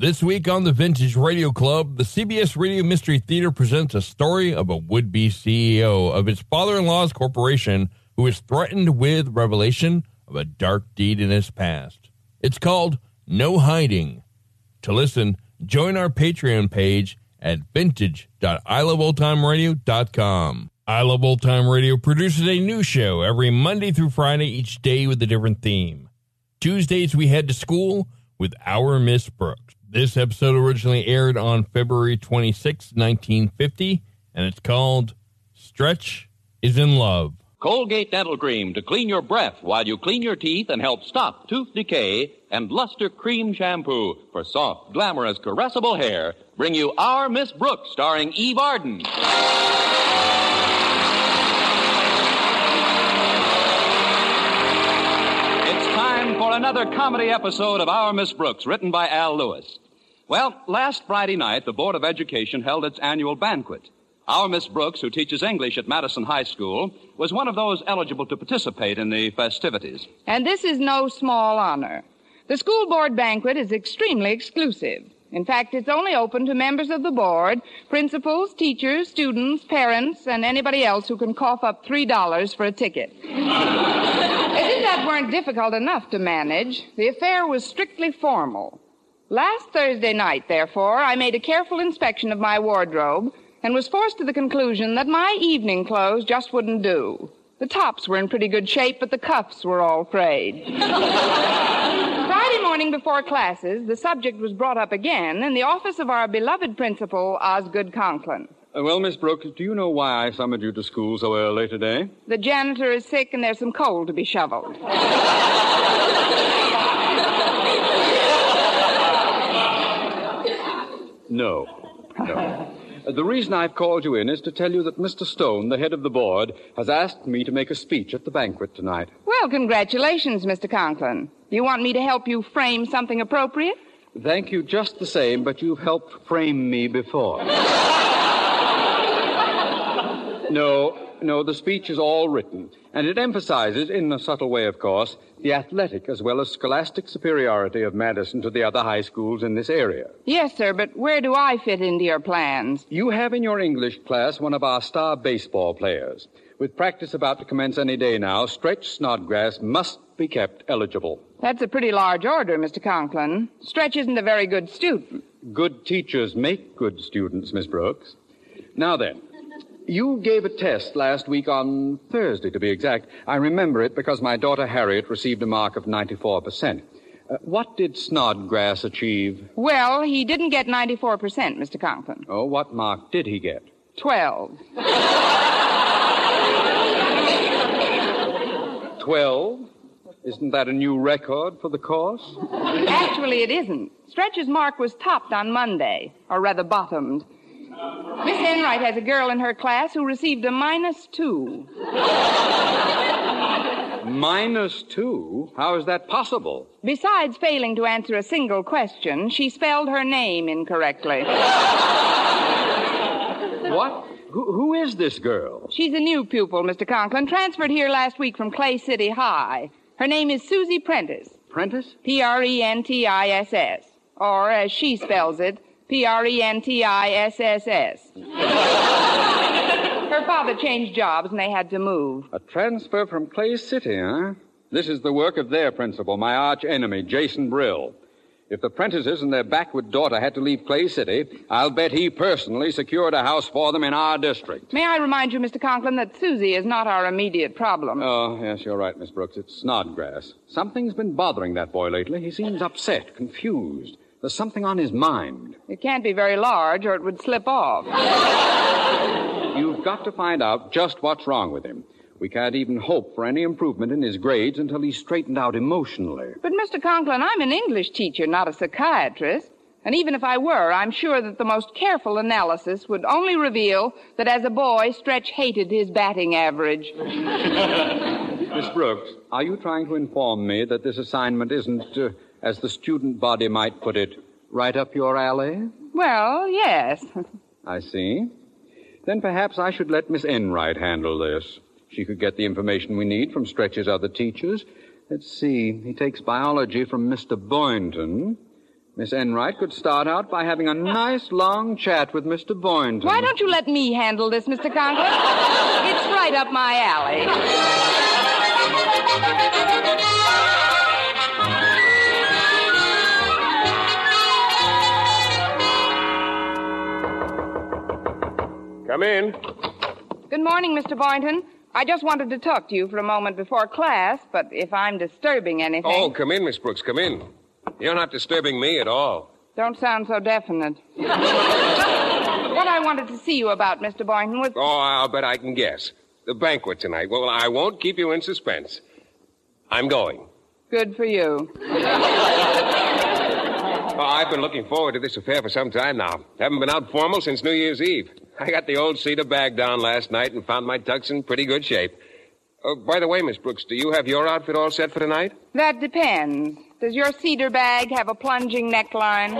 This week on the Vintage Radio Club, the CBS Radio Mystery Theater presents a story of a would be CEO of his father in law's corporation who is threatened with revelation of a dark deed in his past. It's called No Hiding. To listen, join our Patreon page at vintage.iloveoldtimeradio.com. I Love Old Time Radio produces a new show every Monday through Friday, each day with a different theme. Tuesdays, we head to school with Our Miss Brooks. This episode originally aired on February 26, 1950, and it's called Stretch is in Love. Colgate Dental Cream to clean your breath while you clean your teeth and help stop tooth decay, and Luster Cream Shampoo for soft, glamorous, caressable hair bring you Our Miss Brooks, starring Eve Arden. It's time for another comedy episode of Our Miss Brooks, written by Al Lewis. Well, last Friday night, the Board of Education held its annual banquet. Our Miss Brooks, who teaches English at Madison High School, was one of those eligible to participate in the festivities. And this is no small honor. The school board banquet is extremely exclusive. In fact, it's only open to members of the board, principals, teachers, students, parents, and anybody else who can cough up $3 for a ticket. That weren't difficult enough to manage, the affair was strictly formal. Last Thursday night, therefore, I made a careful inspection of my wardrobe and was forced to the conclusion that my evening clothes just wouldn't do. The tops were in pretty good shape, but the cuffs were all frayed. Friday morning before classes, the subject was brought up again in the office of our beloved principal, Osgood Conklin. Uh, well, Miss Brooks, do you know why I summoned you to school so early today? The janitor is sick and there's some coal to be shoveled. No. No. Uh, The reason I've called you in is to tell you that Mr. Stone, the head of the board, has asked me to make a speech at the banquet tonight. Well, congratulations, Mr. Conklin. You want me to help you frame something appropriate? Thank you just the same, but you've helped frame me before. no, no, the speech is all written, and it emphasizes, in a subtle way, of course, the athletic as well as scholastic superiority of Madison to the other high schools in this area. Yes, sir, but where do I fit into your plans? You have in your English class one of our star baseball players. With practice about to commence any day now, Stretch Snodgrass must be kept eligible. That's a pretty large order, Mr. Conklin. Stretch isn't a very good student. Good teachers make good students, Miss Brooks. Now then, you gave a test last week on Thursday, to be exact. I remember it because my daughter Harriet received a mark of 94%. Uh, what did Snodgrass achieve? Well, he didn't get 94%, Mr. Conklin. Oh, what mark did he get? Twelve. Twelve? Isn't that a new record for the course? Actually, it isn't. Stretch's mark was topped on Monday, or rather bottomed. Miss Enright has a girl in her class who received a minus two. Minus two? How is that possible? Besides failing to answer a single question, she spelled her name incorrectly. What? Who, who is this girl? She's a new pupil, Mr. Conklin, transferred here last week from Clay City High. Her name is Susie Prentiss. Prentiss? P R E N T I S S. Or, as she spells it, P R E N T I S S S. Her father changed jobs and they had to move. A transfer from Clay City, huh? This is the work of their principal, my arch enemy, Jason Brill. If the Prentisses and their backward daughter had to leave Clay City, I'll bet he personally secured a house for them in our district. May I remind you, Mr. Conklin, that Susie is not our immediate problem. Oh, yes, you're right, Miss Brooks. It's Snodgrass. Something's been bothering that boy lately. He seems upset, confused. There's something on his mind. It can't be very large or it would slip off. You've got to find out just what's wrong with him. We can't even hope for any improvement in his grades until he's straightened out emotionally. But, Mr. Conklin, I'm an English teacher, not a psychiatrist. And even if I were, I'm sure that the most careful analysis would only reveal that as a boy, Stretch hated his batting average. Miss Brooks, are you trying to inform me that this assignment isn't, uh, as the student body might put it, right up your alley? Well, yes. I see. Then perhaps I should let Miss Enright handle this. She could get the information we need from Stretch's other teachers. Let's see. He takes biology from Mr. Boynton. Miss Enright could start out by having a nice long chat with Mr. Boynton. Why don't you let me handle this, Mr. Conklin? It's right up my alley. Come in. Good morning, Mr. Boynton. I just wanted to talk to you for a moment before class, but if I'm disturbing anything. Oh, come in, Miss Brooks. Come in. You're not disturbing me at all. Don't sound so definite. what I wanted to see you about, Mr. Boynton, was. Oh, I'll bet I can guess. The banquet tonight. Well, I won't keep you in suspense. I'm going. Good for you. Oh, I've been looking forward to this affair for some time now. Haven't been out formal since New Year's Eve. I got the old cedar bag down last night and found my tux in pretty good shape. Oh, by the way, Miss Brooks, do you have your outfit all set for tonight? That depends. Does your cedar bag have a plunging neckline?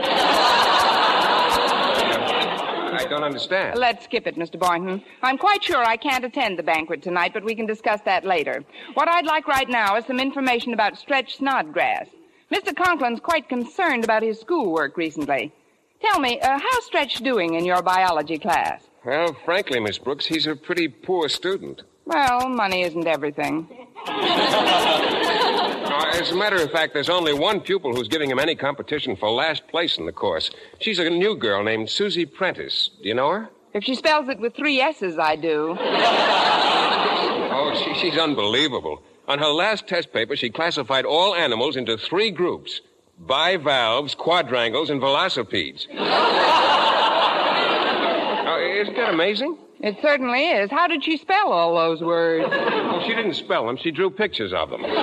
I don't understand. Let's skip it, Mr. Boynton. I'm quite sure I can't attend the banquet tonight, but we can discuss that later. What I'd like right now is some information about Stretch Snodgrass. Mr. Conklin's quite concerned about his schoolwork recently. Tell me, uh, how's Stretch doing in your biology class? Well, frankly, Miss Brooks, he's a pretty poor student. Well, money isn't everything. Uh, as a matter of fact, there's only one pupil who's giving him any competition for last place in the course. She's a new girl named Susie Prentiss. Do you know her? If she spells it with three S's, I do. Oh, she, she's unbelievable. On her last test paper, she classified all animals into three groups bivalves, quadrangles, and velocipedes. Uh, isn't that amazing? It certainly is. How did she spell all those words? Well, she didn't spell them, she drew pictures of them.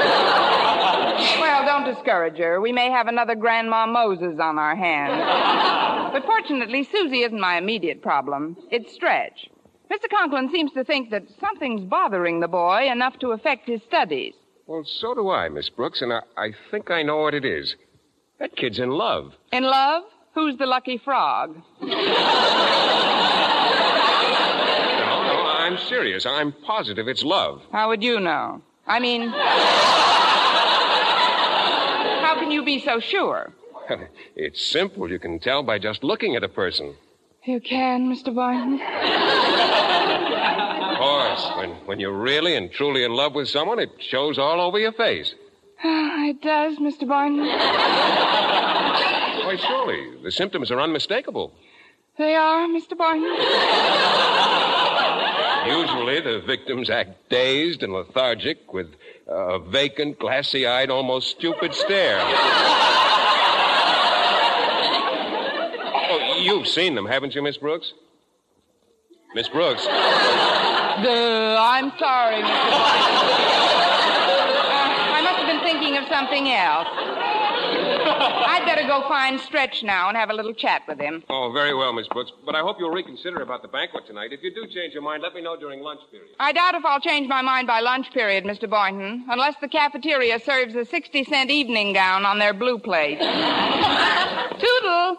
Well, don't discourage her. We may have another Grandma Moses on our hands. But fortunately, Susie isn't my immediate problem. It's Stretch. Mr. Conklin seems to think that something's bothering the boy enough to affect his studies. Well, so do I, Miss Brooks, and I, I think I know what it is. That kid's in love. In love? Who's the lucky frog? No, no, I'm serious. I'm positive it's love. How would you know? I mean, how can you be so sure? it's simple. You can tell by just looking at a person. You can, Mr. Boynton. Of course, when, when you're really and truly in love with someone, it shows all over your face. it does, Mr. Boynton. Why, surely, the symptoms are unmistakable. They are, Mr. Boynton. Usually, the victims act dazed and lethargic with a vacant, glassy eyed, almost stupid stare. oh, you've seen them, haven't you, Miss Brooks? Miss Brooks. Duh, I'm sorry, Mr. Uh, I must have been thinking of something else. I'd better go find Stretch now and have a little chat with him. Oh, very well, Miss Brooks. But I hope you'll reconsider about the banquet tonight. If you do change your mind, let me know during lunch period. I doubt if I'll change my mind by lunch period, Mr. Boynton, unless the cafeteria serves a 60 cent evening gown on their blue plate. Toodle!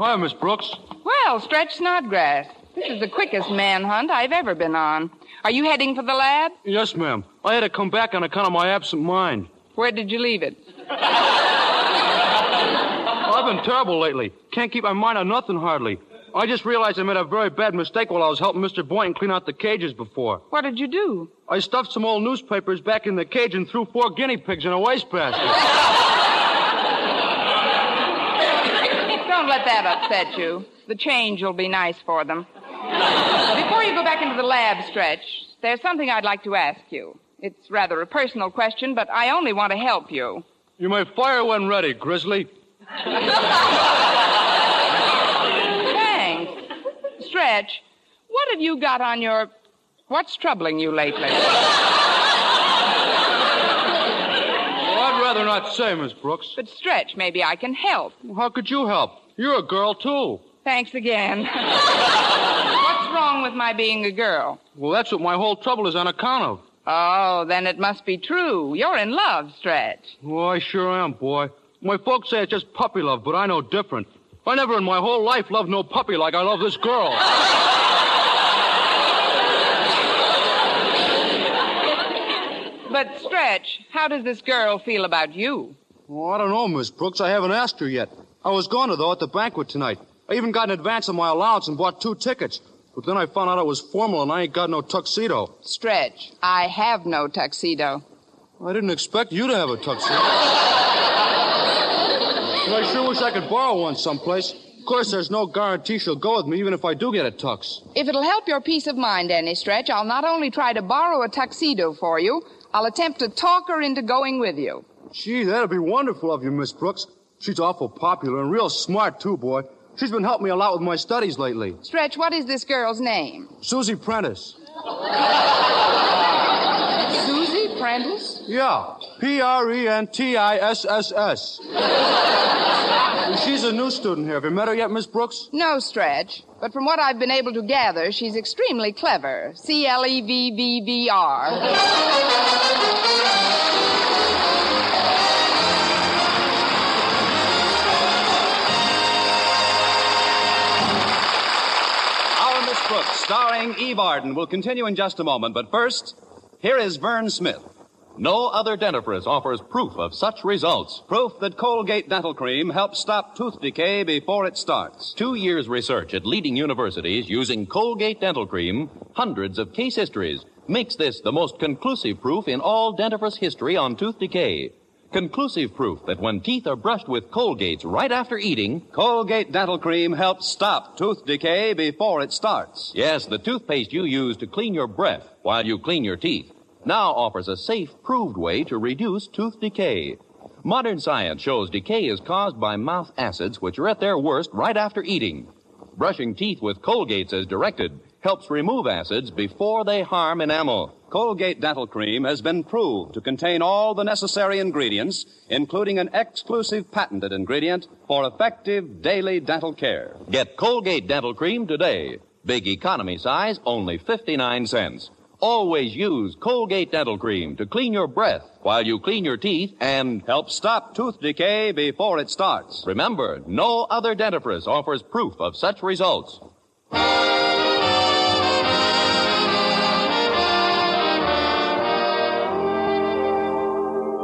Hi, Miss Brooks. Well, Stretch Snodgrass. This is the quickest manhunt I've ever been on. Are you heading for the lab? Yes, ma'am. I had to come back on account of my absent mind. Where did you leave it? I've been terrible lately. Can't keep my mind on nothing hardly. I just realized I made a very bad mistake while I was helping Mr. Boynton clean out the cages before. What did you do? I stuffed some old newspapers back in the cage and threw four guinea pigs in a wastebasket. Don't let that upset you. The change will be nice for them. Before you go back into the lab, Stretch, there's something I'd like to ask you. It's rather a personal question, but I only want to help you. You may fire when ready, Grizzly. Thanks. Stretch, what have you got on your. What's troubling you lately? Well, I'd rather not say, Miss Brooks. But Stretch, maybe I can help. How could you help? You're a girl, too. Thanks again. What's wrong with my being a girl? Well, that's what my whole trouble is on account of. Oh, then it must be true. You're in love, Stretch. Oh, I sure am, boy. My folks say it's just puppy love, but I know different. I never in my whole life loved no puppy like I love this girl. But, Stretch, how does this girl feel about you? Oh, I don't know, Miss Brooks. I haven't asked her yet. I was going to, though, at the banquet tonight. I even got an advance of my allowance and bought two tickets. But then I found out it was formal and I ain't got no tuxedo. Stretch, I have no tuxedo. I didn't expect you to have a tuxedo. I sure wish I could borrow one someplace. Of course, there's no guarantee she'll go with me, even if I do get a tux. If it'll help your peace of mind any stretch, I'll not only try to borrow a tuxedo for you, I'll attempt to talk her into going with you. Gee, that'd be wonderful of you, Miss Brooks. She's awful popular and real smart, too, boy. She's been helping me a lot with my studies lately. Stretch, what is this girl's name? Susie Prentiss. Susie Prentiss? Yeah, P R E N T I S S S. She's a new student here. Have you met her yet, Miss Brooks? No, Stretch. But from what I've been able to gather, she's extremely clever. C L E V V V R. Starring Eve Arden, will continue in just a moment. But first, here is Verne Smith. No other dentifrice offers proof of such results. Proof that Colgate Dental Cream helps stop tooth decay before it starts. Two years research at leading universities using Colgate Dental Cream, hundreds of case histories, makes this the most conclusive proof in all dentifrice history on tooth decay. Conclusive proof that when teeth are brushed with Colgates right after eating, Colgate Dental Cream helps stop tooth decay before it starts. yes, the toothpaste you use to clean your breath while you clean your teeth, now offers a safe, proved way to reduce tooth decay. Modern science shows decay is caused by mouth acids which are at their worst right after eating. Brushing teeth with Colgates as directed helps remove acids before they harm enamel. Colgate Dental Cream has been proved to contain all the necessary ingredients, including an exclusive patented ingredient for effective daily dental care. Get Colgate Dental Cream today. Big economy size, only 59 cents. Always use Colgate Dental Cream to clean your breath while you clean your teeth and Help stop tooth decay before it starts. remember, no other dentifrice offers proof of such results.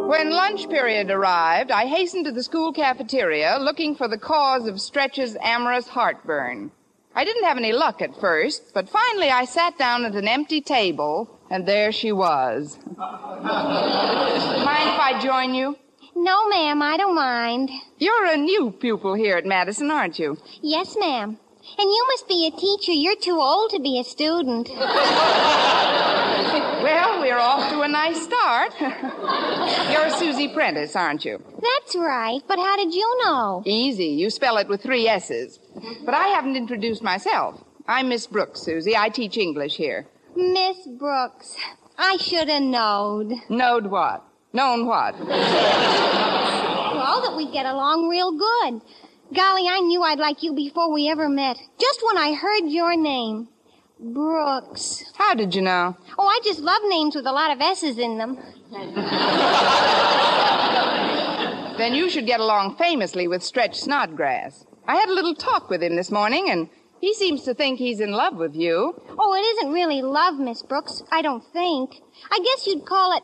When lunch period arrived, I hastened to the school cafeteria looking for the cause of Stretch's amorous heartburn. I didn't have any luck at first, but finally I sat down at an empty table, and there she was. Mind if I join you? No, ma'am, I don't mind. You're a new pupil here at Madison, aren't you? Yes, ma'am. And you must be a teacher. You're too old to be a student. Well, we're off to a nice start. You're Susie Prentiss, aren't you? That's right. But how did you know? Easy. You spell it with three S's. But I haven't introduced myself. I'm Miss Brooks, Susie. I teach English here. Miss Brooks. I should have knowed. Knowed what? Known what? Well, that we'd get along real good. Golly, I knew I'd like you before we ever met. Just when I heard your name. Brooks. How did you know? Oh, I just love names with a lot of S's in them. Then you should get along famously with Stretch Snodgrass. I had a little talk with him this morning, and he seems to think he's in love with you. Oh, it isn't really love, Miss Brooks. I don't think. I guess you'd call it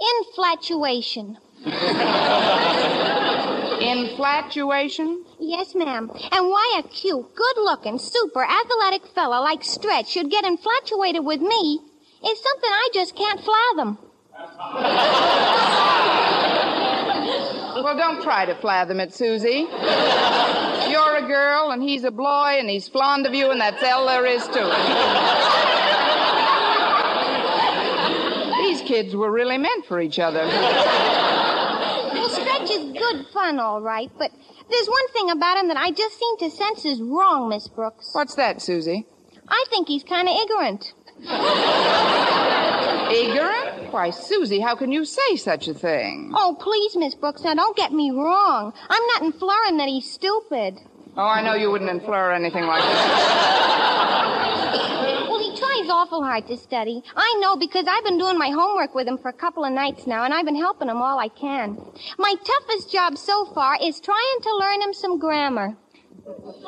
infatuation. Infatuation? Yes, ma'am. And why a cute, good-looking, super athletic fella like Stretch should get infatuated with me is something I just can't fathom. Well, don't try to fathom it, Susie. You're a girl, and he's a boy, and he's fond of you, and that's all there is to it. These kids were really meant for each other. Is good fun, all right, but there's one thing about him that I just seem to sense is wrong, Miss Brooks. What's that, Susie? I think he's kind of ignorant. Ignorant? Why, Susie, how can you say such a thing? Oh, please, Miss Brooks, now don't get me wrong. I'm not inferring that he's stupid. Oh, I know you wouldn't infer anything like that. Well, he tries awful hard to study. I know because I've been doing my homework with him for a couple of nights now, and I've been helping him all I can. My toughest job so far is trying to learn him some grammar.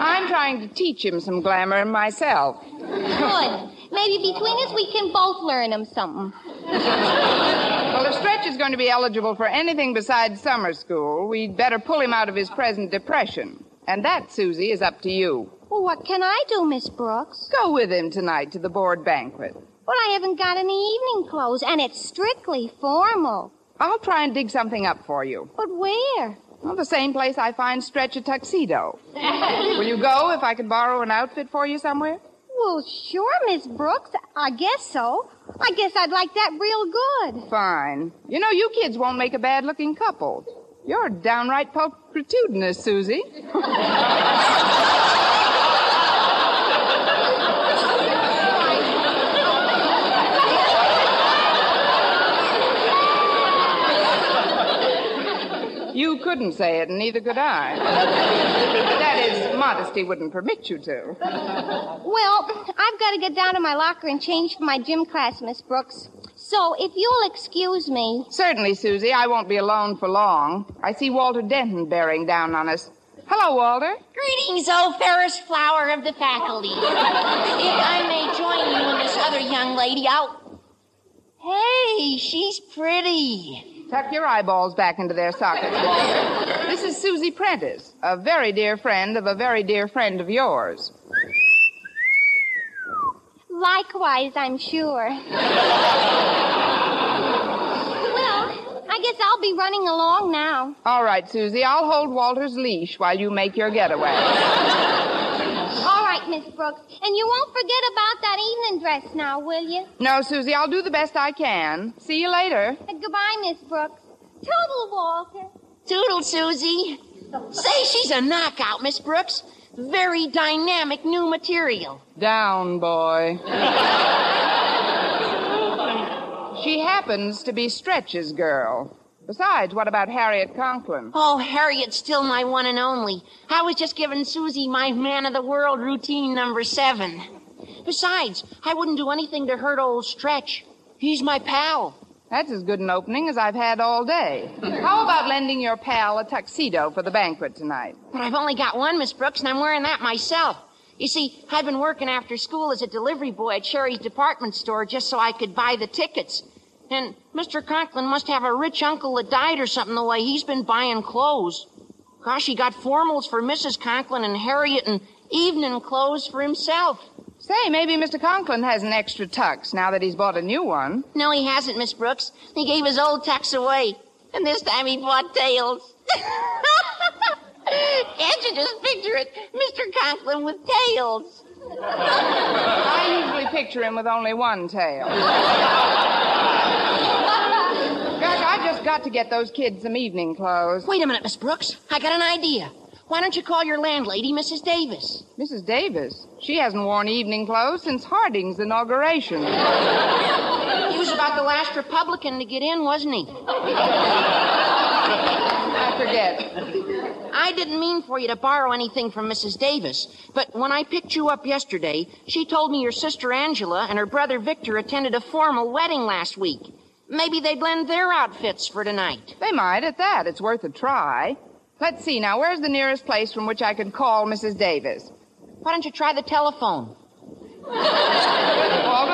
I'm trying to teach him some glamour myself. Good. Maybe between us we can both learn him something. Well, if Stretch is going to be eligible for anything besides summer school, we'd better pull him out of his present depression. And that, Susie, is up to you. Well, what can I do, Miss Brooks? Go with him tonight to the board banquet. Well, I haven't got any evening clothes, and it's strictly formal. I'll try and dig something up for you. But where? Well, the same place I find Stretch a tuxedo. Will you go if I can borrow an outfit for you somewhere? Well, sure, Miss Brooks. I guess so. I guess I'd like that real good. Fine. You know, you kids won't make a bad looking couple. You're downright pulchritudinous, Susie. You couldn't say it, and neither could I. that is, modesty wouldn't permit you to. Well, I've got to get down to my locker and change for my gym class, Miss Brooks. So, if you'll excuse me. Certainly, Susie. I won't be alone for long. I see Walter Denton bearing down on us. Hello, Walter. Greetings, O fairest flower of the faculty. if I may join you and this other young lady, I'll. Hey, she's pretty. Tuck your eyeballs back into their sockets, Walter. This is Susie Prentiss, a very dear friend of a very dear friend of yours. Likewise, I'm sure. well, I guess I'll be running along now. All right, Susie. I'll hold Walter's leash while you make your getaway. All right, Miss Brooks. And you won't forget about that evening dress now, will you? No, Susie, I'll do the best I can. See you later. Uh, goodbye, Miss Brooks. Toodle, Walter. Toodle, Susie. Say, she's a knockout, Miss Brooks. Very dynamic new material. Down, boy. she happens to be Stretch's girl. Besides, what about Harriet Conklin? Oh, Harriet's still my one and only. I was just giving Susie my man of the world routine number seven. Besides, I wouldn't do anything to hurt old Stretch. He's my pal. That's as good an opening as I've had all day. How about lending your pal a tuxedo for the banquet tonight? But I've only got one, Miss Brooks, and I'm wearing that myself. You see, I've been working after school as a delivery boy at Sherry's department store just so I could buy the tickets. And Mr. Conklin must have a rich uncle that died or something the way he's been buying clothes. Gosh, he got formals for Mrs. Conklin and Harriet and evening clothes for himself. Say, maybe Mr. Conklin has an extra tux now that he's bought a new one. No, he hasn't, Miss Brooks. He gave his old tux away. And this time he bought tails. Can't you just picture it? Mr. Conklin with tails. I usually picture him with only one tail. Gosh, I just got to get those kids some evening clothes. Wait a minute, Miss Brooks. I got an idea. Why don't you call your landlady, Mrs. Davis? Mrs. Davis? She hasn't worn evening clothes since Harding's inauguration. He was about the last Republican to get in, wasn't he? I forget. I didn't mean for you to borrow anything from Mrs. Davis, but when I picked you up yesterday, she told me your sister Angela and her brother Victor attended a formal wedding last week. Maybe they'd lend their outfits for tonight. They might at that. It's worth a try. Let's see now. Where's the nearest place from which I could call Mrs. Davis? Why don't you try the telephone? Walter,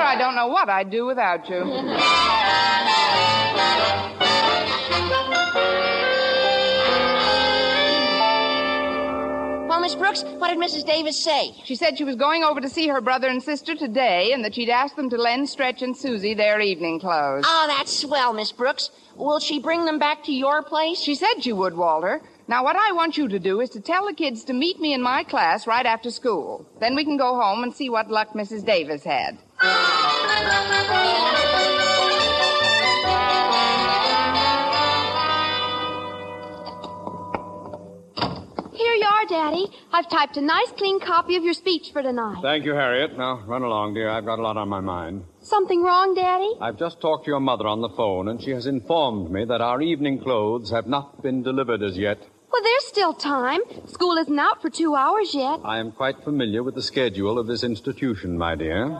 I don't know what I'd do without you. Well, Miss Brooks, what did Mrs. Davis say? She said she was going over to see her brother and sister today and that she'd asked them to lend Stretch and Susie their evening clothes. Oh, that's swell, Miss Brooks. Will she bring them back to your place? She said she would, Walter. Now, what I want you to do is to tell the kids to meet me in my class right after school. Then we can go home and see what luck Mrs. Davis had. Here you are, Daddy. I've typed a nice, clean copy of your speech for tonight. Thank you, Harriet. Now, run along, dear. I've got a lot on my mind. Something wrong, Daddy? I've just talked to your mother on the phone, and she has informed me that our evening clothes have not been delivered as yet. Well, there's still time. School isn't out for two hours yet. I am quite familiar with the schedule of this institution, my dear.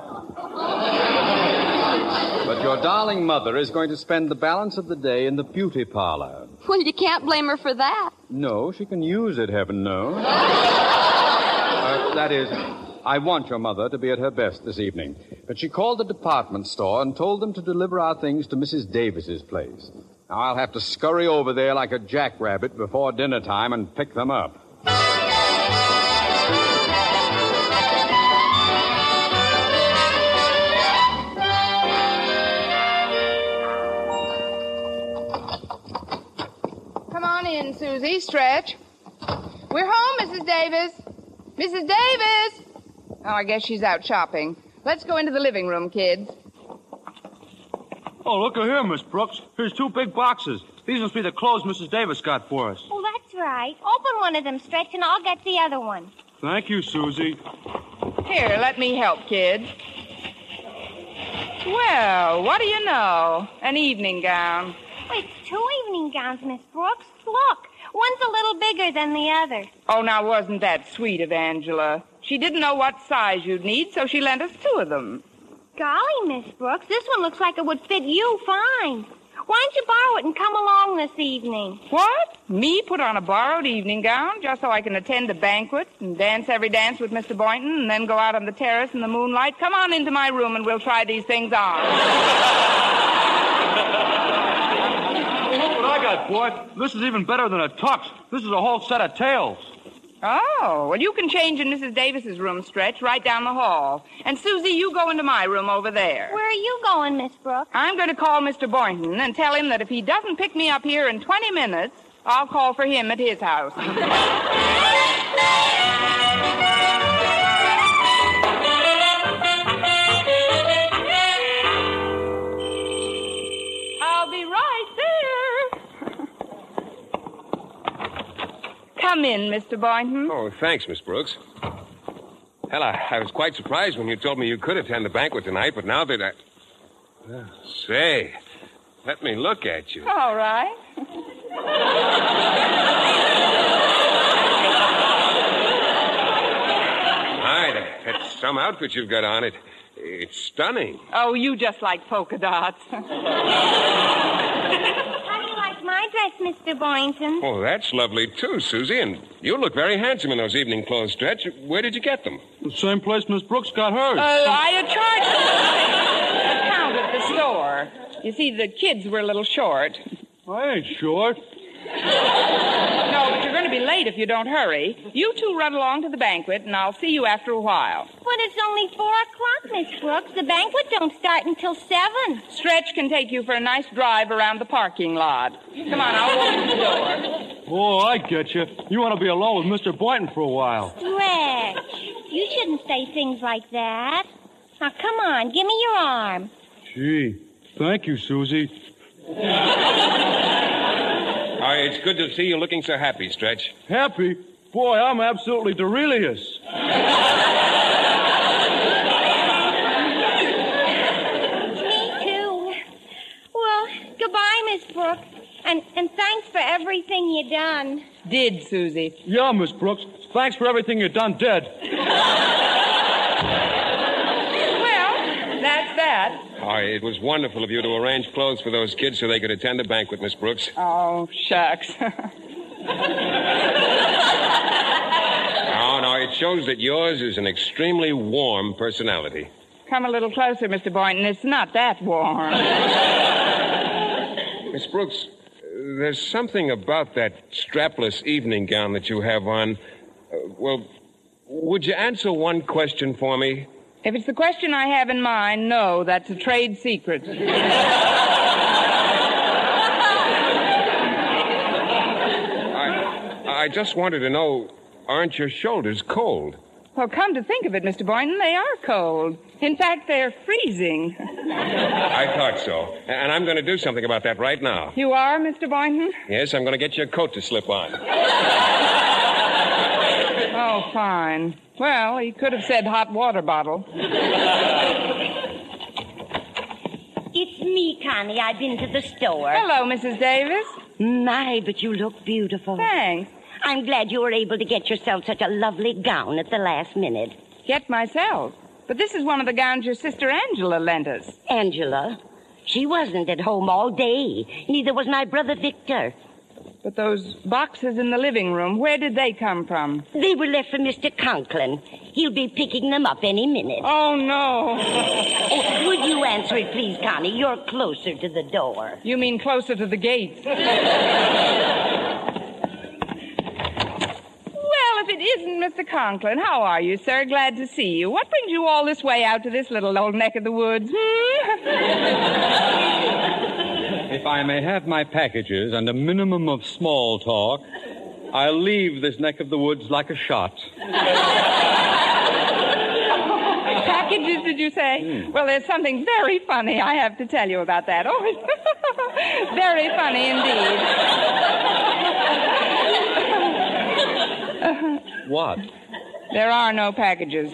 But your darling mother is going to spend the balance of the day in the beauty parlor. Well, you can't blame her for that. No, she can use it, heaven knows. uh, that is, I want your mother to be at her best this evening. But she called the department store and told them to deliver our things to Mrs. Davis's place. Now I'll have to scurry over there like a jackrabbit before dinner time and pick them up. In, Susie. Stretch. We're home, Mrs. Davis. Mrs. Davis! Oh, I guess she's out shopping. Let's go into the living room, kids. Oh, look at here, Miss Brooks. Here's two big boxes. These must be the clothes Mrs. Davis got for us. Oh, that's right. Open one of them, Stretch, and I'll get the other one. Thank you, Susie. Here, let me help, kids. Well, what do you know? An evening gown. Two evening gowns, Miss Brooks. Look, one's a little bigger than the other. Oh, now wasn't that sweet of Angela? She didn't know what size you'd need, so she lent us two of them. Golly, Miss Brooks, this one looks like it would fit you fine. Why don't you borrow it and come along this evening? What? Me put on a borrowed evening gown just so I can attend a banquet and dance every dance with Mr. Boynton and then go out on the terrace in the moonlight? Come on into my room and we'll try these things on. Look what I got, boy. This is even better than a tux. This is a whole set of tails. Oh, well, you can change in Mrs. Davis's room, Stretch, right down the hall. And Susie, you go into my room over there. Where are you going, Miss Brooks? I'm going to call Mr. Boynton and tell him that if he doesn't pick me up here in 20 minutes, I'll call for him at his house. Mr. Boynton. Oh, thanks, Miss Brooks. Hell, I, I was quite surprised when you told me you could attend the banquet tonight, but now that I. Uh, say, let me look at you. All right. My, that, that's some outfit you've got on. It, it's stunning. Oh, you just like polka dots. How do you like my dress, Mr. Boynton? Oh, that's lovely too, Susie. And you look very handsome in those evening clothes, Stretch. Where did you get them? The same place Miss Brooks got hers. Uh, I had charged count at the store. You see, the kids were a little short. I ain't short. No, but you're going to be late if you don't hurry. You two run along to the banquet, and I'll see you after a while. But it's only four o'clock, Miss Brooks. The banquet don't start until seven. Stretch can take you for a nice drive around the parking lot. Come on, I'll open the door. Oh, I get you. You want to be alone with Mr. Boynton for a while. Stretch. You shouldn't say things like that. Now, come on, give me your arm. Gee, thank you, Susie. Oh, it's good to see you looking so happy, Stretch. Happy? Boy, I'm absolutely delirious. Me too. Well, goodbye, Miss Brooks. And, and thanks for everything you done. Did, Susie. Yeah, Miss Brooks. Thanks for everything you done dead. Well, that's that. Oh, it was wonderful of you to arrange clothes for those kids so they could attend the banquet, Miss Brooks. Oh, shucks. Oh, no, it shows that yours is an extremely warm personality. Come a little closer, Mr. Boynton. It's not that warm. Miss Brooks, there's something about that strapless evening gown that you have on. Uh, well, would you answer one question for me? If it's the question I have in mind, no, that's a trade secret. I, I just wanted to know aren't your shoulders cold? Well, come to think of it, Mr. Boynton, they are cold. In fact, they're freezing. I thought so. And I'm going to do something about that right now. You are, Mr. Boynton? Yes, I'm going to get your coat to slip on. Oh, fine. Well, he could have said hot water bottle. It's me, Connie. I've been to the store. Hello, Mrs. Davis. My, but you look beautiful. Thanks. I'm glad you were able to get yourself such a lovely gown at the last minute. Get myself. But this is one of the gowns your sister Angela lent us. Angela? She wasn't at home all day. Neither was my brother Victor. But those boxes in the living room, where did they come from? They were left for Mr. Conklin. He'll be picking them up any minute. Oh, no. oh, would you answer it, please, Connie? You're closer to the door. You mean closer to the gate? well, if it isn't Mr. Conklin, how are you, sir? Glad to see you. What brings you all this way out to this little old neck of the woods? Hmm? If I may have my packages and a minimum of small talk, I'll leave this neck of the woods like a shot. Packages, did you say? Hmm. Well, there's something very funny I have to tell you about that. Oh, very funny indeed. What? There are no packages.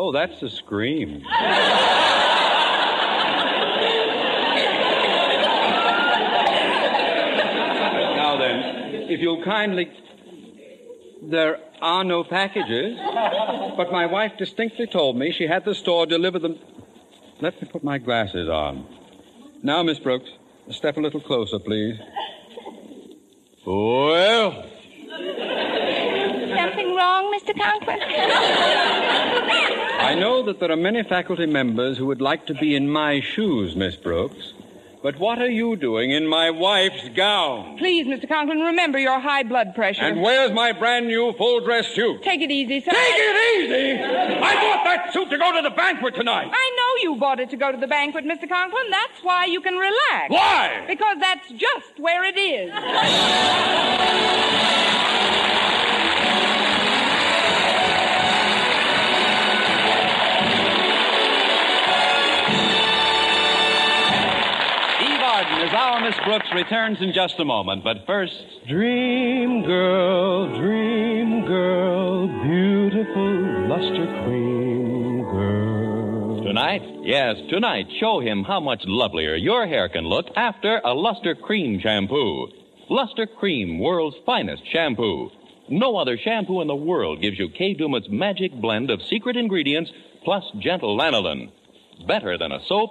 Oh, that's a scream. now then, if you'll kindly. There are no packages, but my wife distinctly told me she had the store deliver them. Let me put my glasses on. Now, Miss Brooks, step a little closer, please. Well, wrong, Mr. Conklin? I know that there are many faculty members who would like to be in my shoes, Miss Brooks. But what are you doing in my wife's gown? Please, Mr. Conklin, remember your high blood pressure. And where's my brand new full dress suit? Take it easy, sir. Take it easy! I bought that suit to go to the banquet tonight. I know you bought it to go to the banquet, Mr. Conklin. That's why you can relax. Why? Because that's just where it is. as our Miss Brooks returns in just a moment, but first. Dream girl, dream girl, beautiful luster cream girl. Tonight? Yes, tonight, show him how much lovelier your hair can look after a Luster Cream shampoo. Luster Cream, world's finest shampoo. No other shampoo in the world gives you Kay Daumit's magic blend of secret ingredients plus gentle lanolin. Better than a soap,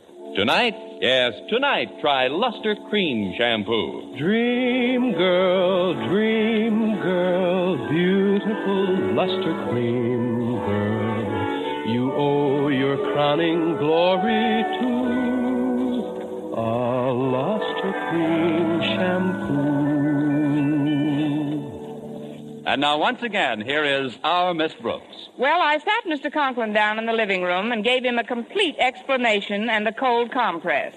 Tonight, yes, tonight, try Luster Cream shampoo. Dream girl, dream girl, beautiful luster cream girl. you owe your crowning glory to a luster cream shampoo. And now, once again, here is our Miss Brooks. Well, I sat Mr. Conklin down in the living room and gave him a complete explanation and a cold compress.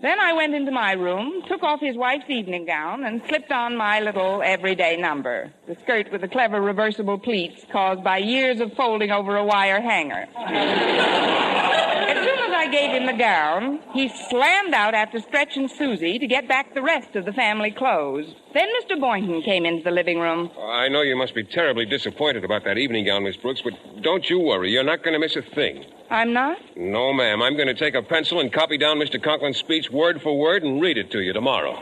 Then I went into my room, took off his wife's evening gown, and slipped on my little everyday number, the skirt with the clever reversible pleats caused by years of folding over a wire hanger. as soon as I gave him the gown, he slammed out after Stretch and Susie to get back the rest of the family clothes. Then Mr. Boynton came into the living room. I know you must be terribly disappointed about that evening gown, Miss Brooks, but don't you worry. You're not going to miss a thing. I'm not? No, ma'am. I'm going to take a pencil and copy down Mr. Conklin's speech word for word and read it to you tomorrow.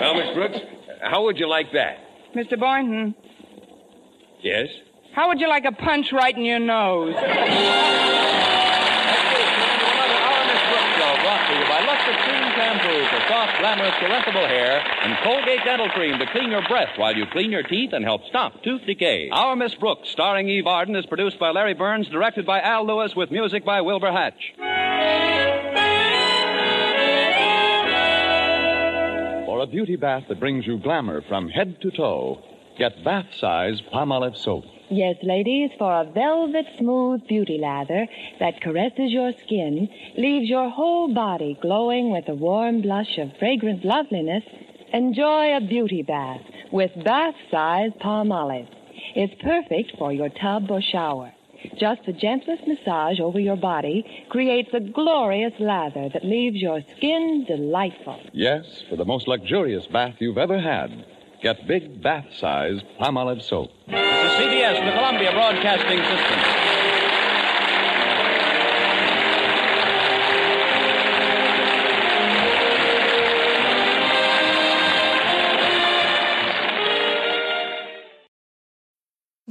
well, Miss Brooks, how would you like that? Mr. Boynton, Yes? How would you like a punch right in your nose? Show brought to you by Luster Cream Shampoo for soft, glamorous, caressable hair and Colgate Dental Cream to clean your breath while you clean your teeth and help stop tooth decay. Our Miss Brooks, starring Eve Arden, is produced by Larry Burns, directed by Al Lewis, with music by Wilbur Hatch. For a beauty bath that brings you glamour from head to toe, get bath size Palmolive soap. Yes, ladies, for a velvet smooth beauty lather that caresses your skin, leaves your whole body glowing with a warm blush of fragrant loveliness, enjoy a beauty bath with bath size Palmolive. It's perfect for your tub or shower. Just the gentlest massage over your body creates a glorious lather that leaves your skin delightful. Yes, for the most luxurious bath you've ever had, get big bath size Palmolive soap. This is CBS, the Columbia Broadcasting System.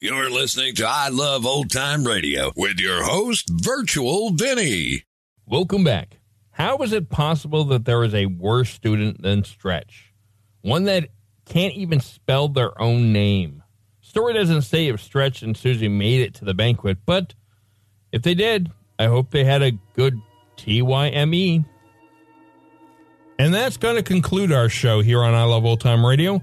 You're listening to I Love Old Time Radio with your host, Virtual Vinny. Welcome back. How is it possible that there is a worse student than Stretch? One that can't even spell their own name. Story doesn't say if Stretch and Susie made it to the banquet, but if they did, I hope they had a good TYME. And that's going to conclude our show here on I Love Old Time Radio.